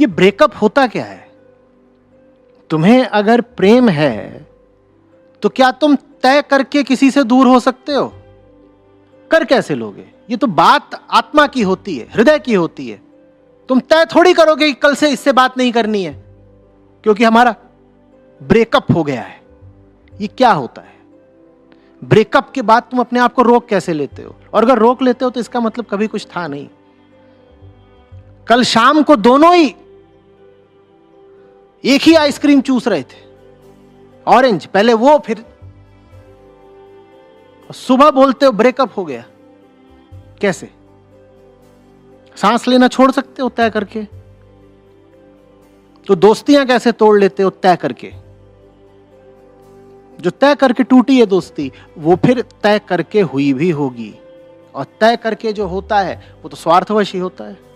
ये ब्रेकअप होता क्या है? तुम्हें अगर प्रेम है तो क्या तुम तय करके किसी से दूर हो सकते हो? कर कैसे लोगे? ये तो बात आत्मा की होती है, हृदय की होती है। तुम तय थोड़ी करोगे कि कल से इससे बात नहीं करनी है, क्योंकि हमारा ब्रेकअप हो गया है। ये क्या होता है? ब्रेकअप के बाद तुम अपने आप को रोक कैसे लेते हो? और अगर रोक लेते हो तो इसका मतलब कभी कुछ था नहीं। कल शाम को दोनों ही एक ही आइसक्रीम चूस रहे थे। ऑरेंज, पहले वो, फिर सुबह बोलते हो ब्रेकअप हो गया। कैसे? सांस लेना छोड़ सकते हो तय करके? तो दोस्तियाँ कैसे तोड़ लेते हो तय करके? जो तय करके टूटी है दोस्ती, वो फिर तय करके हुई भी होगी। और तय करके जो होता है, वो तो स्वार्थवश ही होता है।